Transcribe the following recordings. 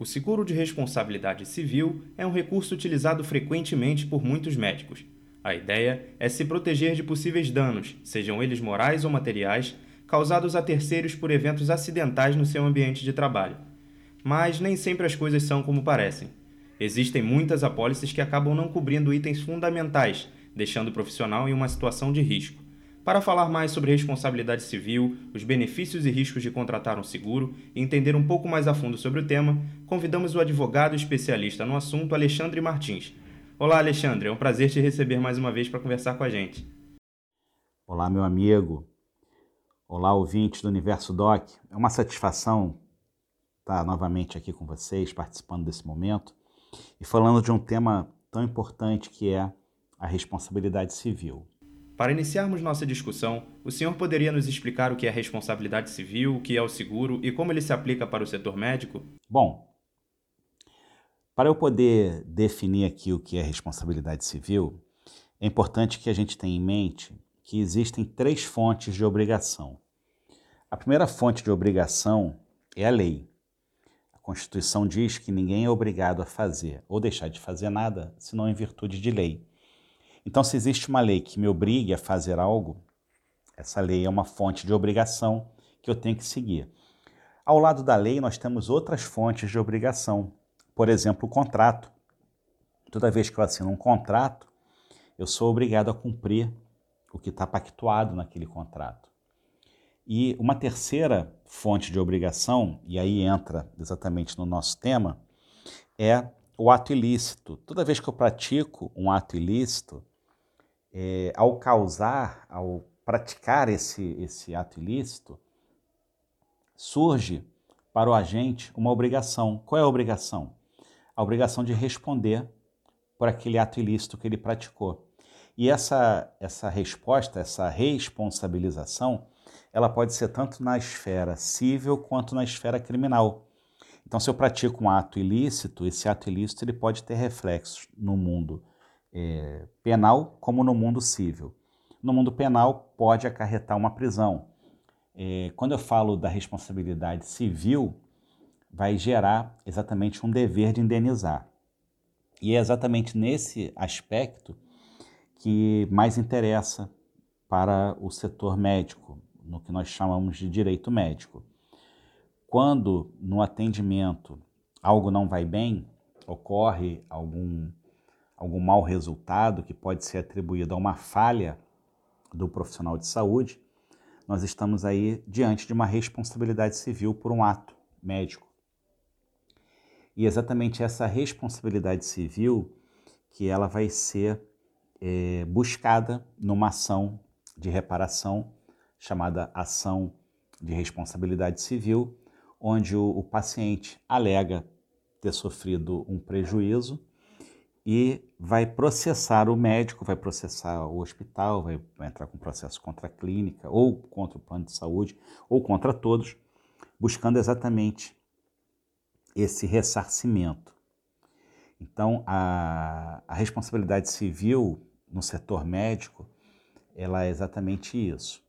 O seguro de responsabilidade civil é um recurso utilizado frequentemente por muitos médicos. A ideia é se proteger de possíveis danos, sejam eles morais ou materiais, causados a terceiros por eventos acidentais no seu ambiente de trabalho. Mas nem sempre as coisas são como parecem. Existem muitas apólices que acabam não cobrindo itens fundamentais, deixando o profissional em uma situação de risco. Para falar mais sobre responsabilidade civil, os benefícios e riscos de contratar um seguro e entender um pouco mais a fundo sobre o tema, convidamos o advogado especialista no assunto Alexandre Martins. Olá, Alexandre, é um prazer te receber mais uma vez para conversar com a gente. Olá, meu amigo. Olá, ouvintes do Universo Doc. É uma satisfação estar novamente aqui com vocês, participando desse momento e falando de um tema tão importante que é a responsabilidade civil. Para iniciarmos nossa discussão, o senhor poderia nos explicar o que é responsabilidade civil, o que é o seguro e como ele se aplica para o setor médico? Bom, para eu poder definir aqui o que é responsabilidade civil, é importante que a gente tenha em mente que existem três fontes de obrigação. A primeira fonte de obrigação é a lei. A Constituição diz que ninguém é obrigado a fazer ou deixar de fazer nada, senão em virtude de lei. Então, se existe uma lei que me obrigue a fazer algo, essa lei é uma fonte de obrigação que eu tenho que seguir. Ao lado da lei, nós temos outras fontes de obrigação. Por exemplo, o contrato. Toda vez que eu assino um contrato, eu sou obrigado a cumprir o que está pactuado naquele contrato. E uma terceira fonte de obrigação, e aí entra exatamente no nosso tema, é o ato ilícito. Toda vez que eu pratico um ato ilícito, é, ao causar, ao praticar esse, esse ato ilícito, surge para o agente uma obrigação. Qual é a obrigação? A obrigação de responder por aquele ato ilícito que ele praticou. E essa, essa resposta, essa responsabilização, ela pode ser tanto na esfera civil quanto na esfera criminal. Então, se eu pratico um ato ilícito, esse ato ilícito ele pode ter reflexos no mundo é, penal como no mundo civil. No mundo penal, pode acarretar uma prisão. É, quando eu falo da responsabilidade civil, vai gerar exatamente um dever de indenizar. E é exatamente nesse aspecto que mais interessa para o setor médico, no que nós chamamos de direito médico. Quando no atendimento algo não vai bem, ocorre algum algum mau resultado que pode ser atribuído a uma falha do profissional de saúde, nós estamos aí diante de uma responsabilidade civil por um ato médico. E exatamente essa responsabilidade civil que ela vai ser é, buscada numa ação de reparação chamada ação de responsabilidade civil, onde o, o paciente alega ter sofrido um prejuízo e vai processar o médico, vai processar o hospital, vai, entrar com processo contra a clínica, ou contra o plano de saúde, ou contra todos, buscando exatamente esse ressarcimento. Então, a, a responsabilidade civil no setor médico, ela é exatamente isso.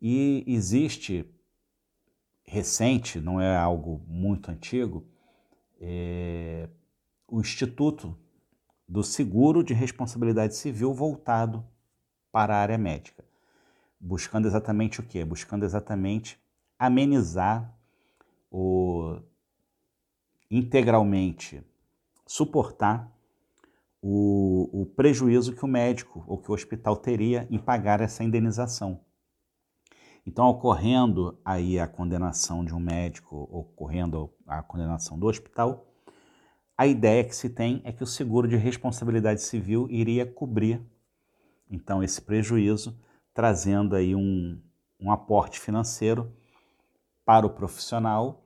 E existe, recente, não é algo muito antigo, é, o Instituto do seguro de responsabilidade civil voltado para a área médica. Buscando exatamente o quê? Buscando exatamente amenizar o integralmente suportar o, o, prejuízo que o médico ou que o hospital teria em pagar essa indenização. Então, ocorrendo aí a condenação de um médico, ocorrendo a condenação do hospital, a ideia que se tem é que o seguro de responsabilidade civil iria cobrir então esse prejuízo, trazendo aí um, um aporte financeiro para o profissional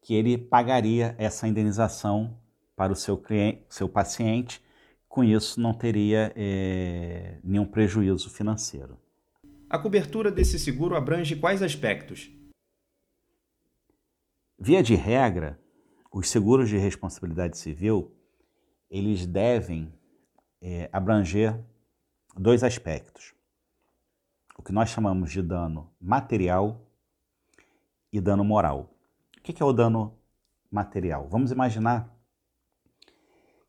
que ele pagaria essa indenização para o seu cliente, seu paciente, com isso não teria é, nenhum prejuízo financeiro. A cobertura desse seguro abrange quais aspectos? Via de regra, os seguros de responsabilidade civil, eles devem é, abranger dois aspectos. O que nós chamamos de dano material e dano moral. O que é o dano material. Vamos imaginar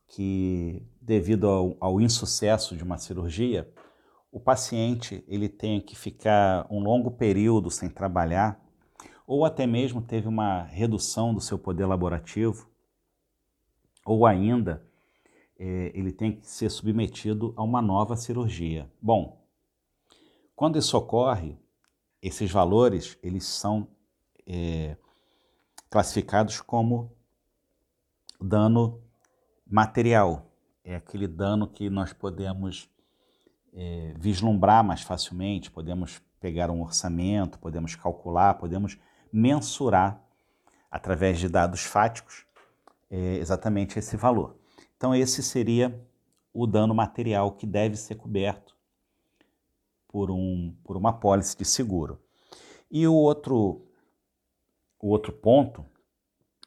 que, devido ao, ao insucesso de uma cirurgia, o paciente ele tenha que ficar um longo período sem trabalhar, ou até mesmo teve uma redução do seu poder laborativo, ou ainda é, ele tem que ser submetido a uma nova cirurgia. Bom, quando isso ocorre, esses valores eles são é, classificados como dano material. É aquele dano que nós podemos é, vislumbrar mais facilmente, podemos pegar um orçamento, podemos calcular, podemos mensurar através de dados fáticos é, exatamente esse valor. Então, esse seria o dano material que deve ser coberto por, um, por uma pólice de seguro. E o outro, o outro ponto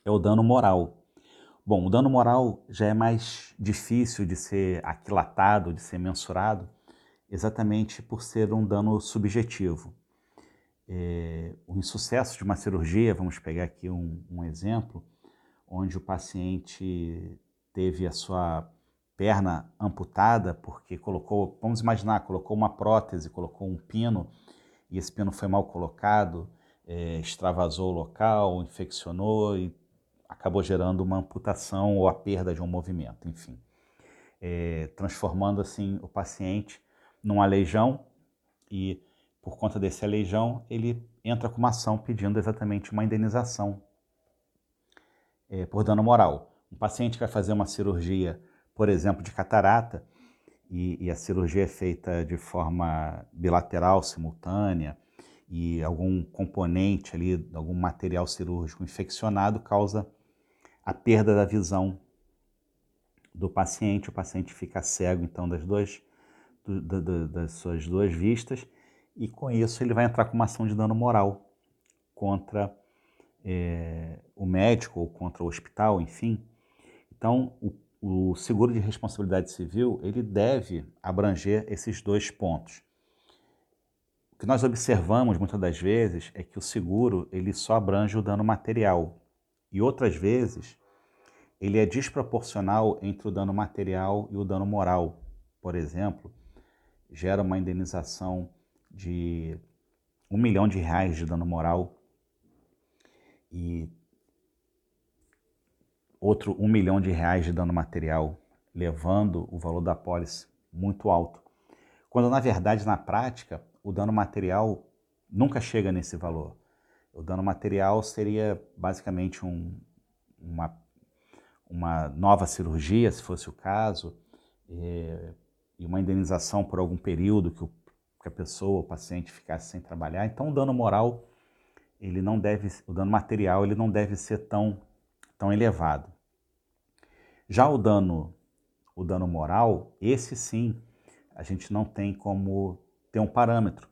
é o dano moral. Bom, o dano moral já é mais difícil de ser aquilatado, de ser mensurado, exatamente por ser um dano subjetivo. É, o insucesso de uma cirurgia, vamos pegar aqui um, um exemplo, onde o paciente teve a sua perna amputada porque colocou, vamos imaginar, colocou uma prótese, colocou um pino e esse pino foi mal colocado, é, extravasou o local, infeccionou e acabou gerando uma amputação ou a perda de um movimento, enfim, é, transformando assim o paciente num aleijão e por conta desse aleijão ele entra com uma ação pedindo exatamente uma indenização é, por dano moral. Um paciente vai fazer uma cirurgia, por exemplo, de catarata, e, e, a cirurgia é feita de forma bilateral, simultânea, e algum componente ali, algum material cirúrgico infeccionado causa a perda da visão do paciente. O paciente fica cego, então, das, duas, do, do, das suas duas vistas, e com isso ele vai entrar com uma ação de dano moral contra é, o médico ou contra o hospital, enfim. Então, o, o seguro de responsabilidade civil ele deve abranger esses dois pontos. O que nós observamos muitas das vezes é que o seguro ele só abrange o dano material e outras vezes ele é desproporcional entre o dano material e o dano moral. Por exemplo, gera uma indenização de um milhão de reais de dano moral e outro um milhão de reais de dano material, levando o valor da pólice muito alto. Quando na verdade, na prática, o dano material nunca chega nesse valor. O dano material seria basicamente um, uma, uma nova cirurgia, se fosse o caso, é, e uma indenização por algum período que, o, que a pessoa, o paciente, ficasse sem trabalhar. Então, o dano moral ele não deve, o dano material ele não deve ser tão, tão elevado. Já o dano, o dano moral, esse sim, a gente não tem como ter um parâmetro,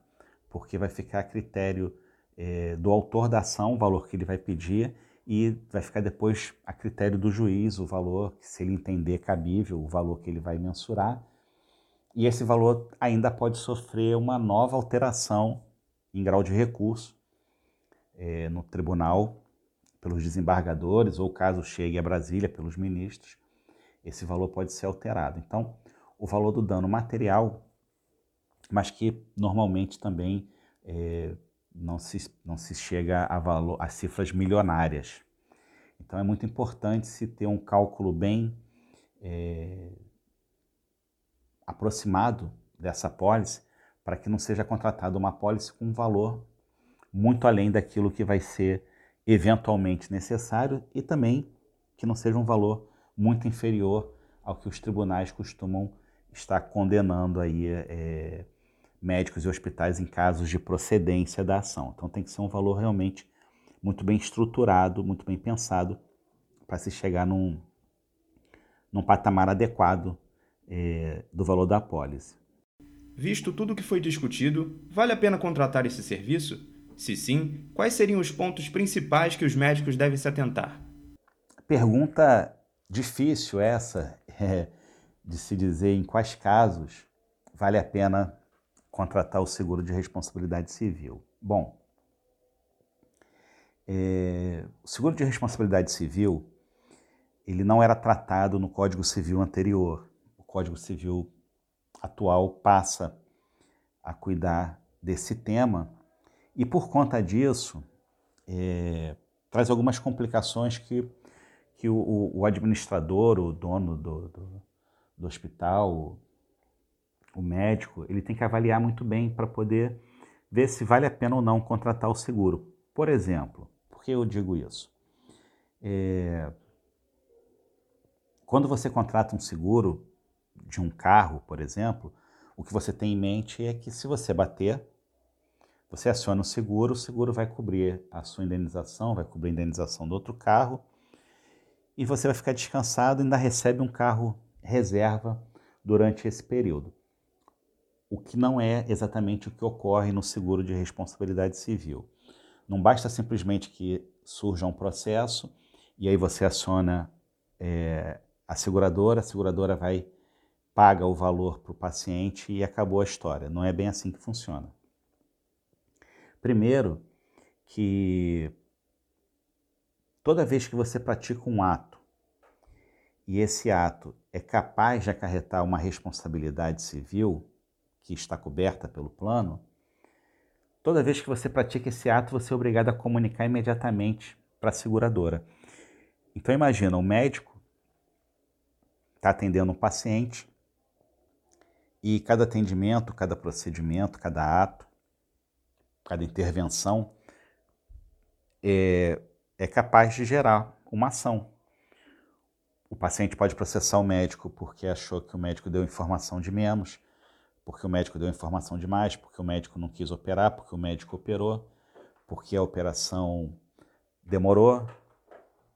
porque vai ficar a critério é, do autor da ação, o valor que ele vai pedir, e vai ficar depois a critério do juiz, o valor, se ele entender cabível, o valor que ele vai mensurar. E esse valor ainda pode sofrer uma nova alteração em grau de recurso, é, no tribunal pelos desembargadores, ou caso chegue a Brasília pelos ministros, esse valor pode ser alterado. Então, o valor do dano material, mas que normalmente também é, não, se, não se chega a, valor, a cifras milionárias. Então, é muito importante se ter um cálculo bem é, aproximado dessa pólice, para que não seja contratada uma pólice com um valor muito além daquilo que vai ser eventualmente necessário e também que não seja um valor muito inferior ao que os tribunais costumam estar condenando aí é, médicos e hospitais em casos de procedência da ação. Então tem que ser um valor realmente muito bem estruturado, muito bem pensado para se chegar num, num patamar adequado é, do valor da apólice. Visto tudo o que foi discutido, vale a pena contratar esse serviço? Se sim, quais seriam os pontos principais que os médicos devem se atentar? Pergunta difícil essa é, de se dizer em quais casos vale a pena contratar o seguro de responsabilidade civil. Bom, É, o seguro de responsabilidade civil ele não era tratado no Código Civil anterior. Código Civil atual passa a cuidar desse tema e por conta disso é, traz algumas complicações que, que o, o administrador, o dono do, do, do hospital, o, o médico, ele tem que avaliar muito bem para poder ver se vale a pena ou não contratar o seguro. Por exemplo, por que eu digo isso? É, quando você contrata um seguro de um carro, por exemplo, o que você tem em mente é que se você bater, você aciona o seguro, o seguro vai cobrir a sua indenização, vai cobrir a indenização do outro carro e você vai ficar descansado e ainda recebe um carro reserva durante esse período. O que não é exatamente o que ocorre no seguro de responsabilidade civil. Não basta simplesmente que surja um processo e aí você aciona é, a seguradora, a seguradora vai paga o valor para o paciente e acabou a história. Não é bem assim que funciona. Primeiro, que toda vez que você pratica um ato e esse ato é capaz de acarretar uma responsabilidade civil que está coberta pelo plano, toda vez que você pratica esse ato, você é obrigado a comunicar imediatamente para a seguradora. Então imagina, o médico está atendendo um paciente e cada atendimento, cada procedimento, cada ato, cada intervenção é, é capaz de gerar uma ação. O paciente pode processar o médico porque achou que o médico deu informação de menos, porque o médico deu informação de mais, porque o médico não quis operar, porque o médico operou, porque a operação demorou,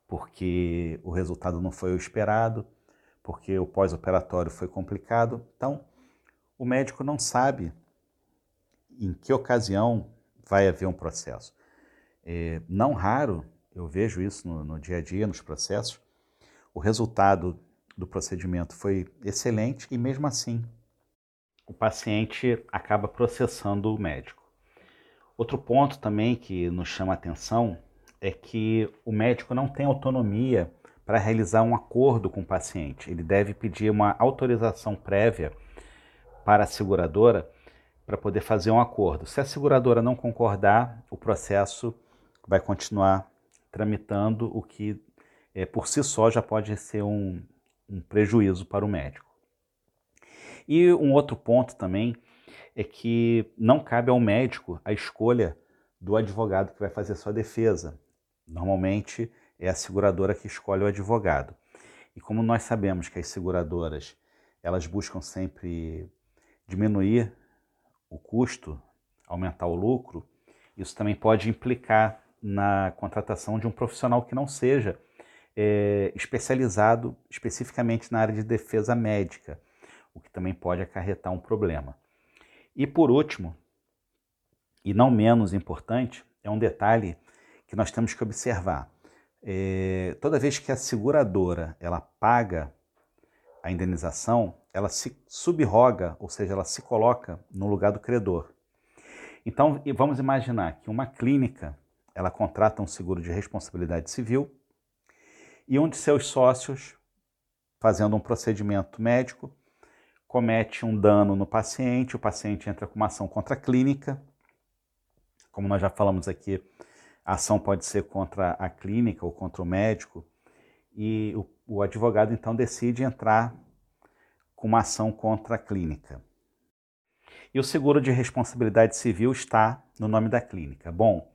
porque o resultado não foi o esperado, porque o pós-operatório foi complicado. Então, o médico não sabe em que ocasião vai haver um processo. É, não raro, eu vejo isso no, no dia a dia, nos processos, o resultado do procedimento foi excelente e, mesmo assim, o paciente acaba processando o médico. Outro ponto também que nos chama a atenção é que o médico não tem autonomia para realizar um acordo com o paciente. Ele deve pedir uma autorização prévia para a seguradora para poder fazer um acordo. Se a seguradora não concordar, o processo vai continuar tramitando, o que é, por si só já pode ser um, um prejuízo para o médico. E um outro ponto também é que não cabe ao médico a escolha do advogado que vai fazer sua defesa. Normalmente é a seguradora que escolhe o advogado. E como nós sabemos que as seguradoras elas buscam sempre diminuir o custo, aumentar o lucro, isso também pode implicar na contratação de um profissional que não seja é, especializado especificamente na área de defesa médica, o que também pode acarretar um problema. E por último, e não menos importante, é um detalhe que nós temos que observar. É, toda vez que a seguradora ela paga a indenização, ela se subroga, ou seja, ela se coloca no lugar do credor. Então, vamos imaginar que uma clínica, ela contrata um seguro de responsabilidade civil e um de seus sócios, fazendo um procedimento médico, comete um dano no paciente, o paciente entra com uma ação contra a clínica. Como nós já falamos aqui, a ação pode ser contra a clínica ou contra o médico, e o, o advogado então decide entrar com uma ação contra a clínica. E o seguro de responsabilidade civil está no nome da clínica. Bom,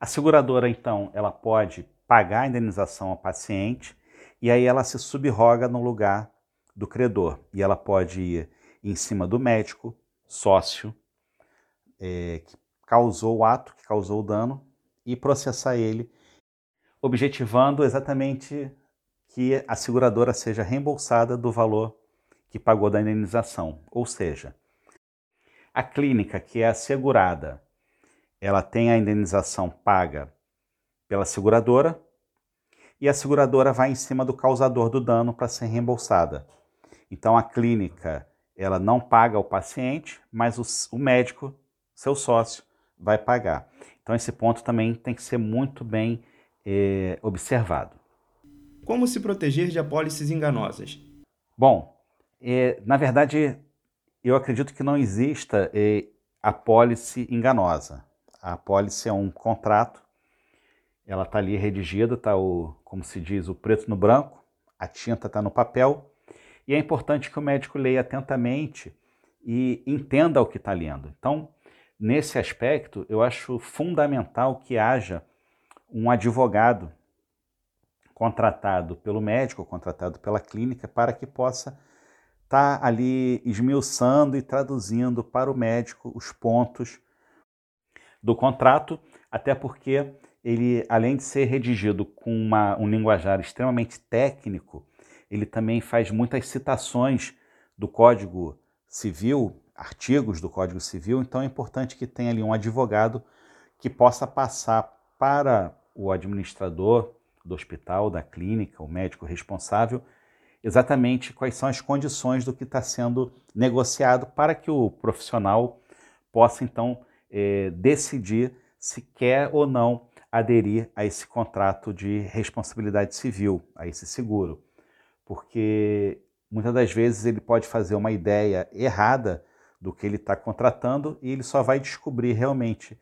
a seguradora então, ela pode pagar a indenização ao paciente e aí ela se subroga no lugar do credor e ela pode ir em cima do médico, sócio, é, que causou o ato, que causou o dano e processar ele, objetivando exatamente que a seguradora seja reembolsada do valor que pagou da indenização. Ou seja, a clínica que é assegurada, ela tem a indenização paga pela seguradora e a seguradora vai em cima do causador do dano para ser reembolsada. Então a clínica, ela não paga o paciente, mas o, o médico, seu sócio, vai pagar. Então, esse ponto também tem que ser muito bem é, observado. Como se proteger de apólices enganosas? Bom, é, na verdade, eu acredito que não exista é, apólice enganosa. A apólice é um contrato, ela está ali redigida, está o, como se diz, o preto no branco, a tinta está no papel, e é importante que o médico leia atentamente e entenda o que está lendo. Então, nesse aspecto, eu acho fundamental que haja um advogado contratado pelo médico, contratado pela clínica, para que possa estar tá ali esmiuçando e traduzindo para o médico os pontos do contrato, até porque ele, além de ser redigido com uma, um linguajar extremamente técnico, ele também faz muitas citações do Código Civil, artigos do Código Civil, então é importante que tenha ali um advogado que possa passar para o administrador do hospital, da clínica, o médico responsável, exatamente quais são as condições do que está sendo negociado para que o profissional possa então é, decidir se quer ou não aderir a esse contrato de responsabilidade civil, a esse seguro. Porque muitas das vezes ele pode fazer uma ideia errada do que ele está contratando e ele só vai descobrir realmente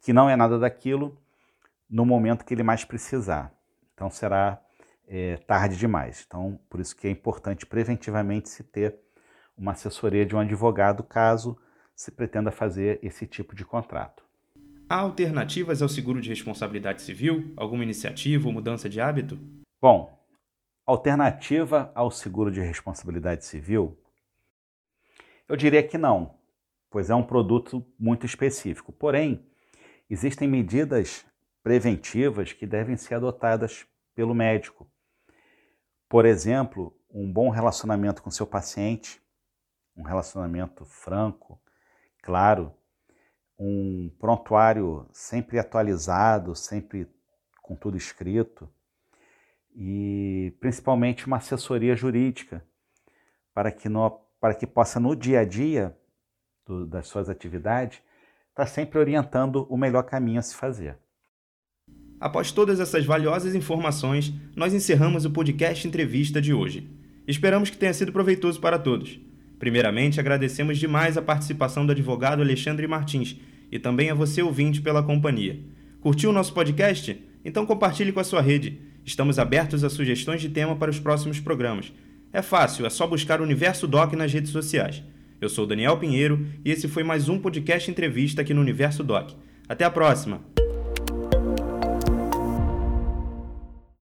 que não é nada daquilo no momento que ele mais precisar. Então será é, tarde demais. Então, por isso que é importante preventivamente se ter uma assessoria de um advogado caso se pretenda fazer esse tipo de contrato. Há alternativas ao seguro de responsabilidade civil? Alguma iniciativa ou mudança de hábito? Bom, alternativa ao seguro de responsabilidade civil? Eu diria que não, pois é um produto muito específico. Porém, existem medidas preventivas que devem ser adotadas pelo médico. Por exemplo, um bom relacionamento com seu paciente, um relacionamento franco, claro, um prontuário sempre atualizado, sempre com tudo escrito, e principalmente uma assessoria jurídica para que, no, para que possa, no dia a dia do, das suas atividades, estar tá sempre orientando o melhor caminho a se fazer. Após todas essas valiosas informações, nós encerramos o podcast entrevista de hoje. Esperamos que tenha sido proveitoso para todos. Primeiramente, agradecemos demais a participação do advogado Alexandre Martins e também a você ouvinte pela companhia. Curtiu o nosso podcast? Então compartilhe com a sua rede. Estamos abertos a sugestões de tema para os próximos programas. É fácil, é só buscar o Universo Doc nas redes sociais. Eu sou Daniel Pinheiro e esse foi mais um podcast entrevista aqui no Universo Doc. Até a próxima!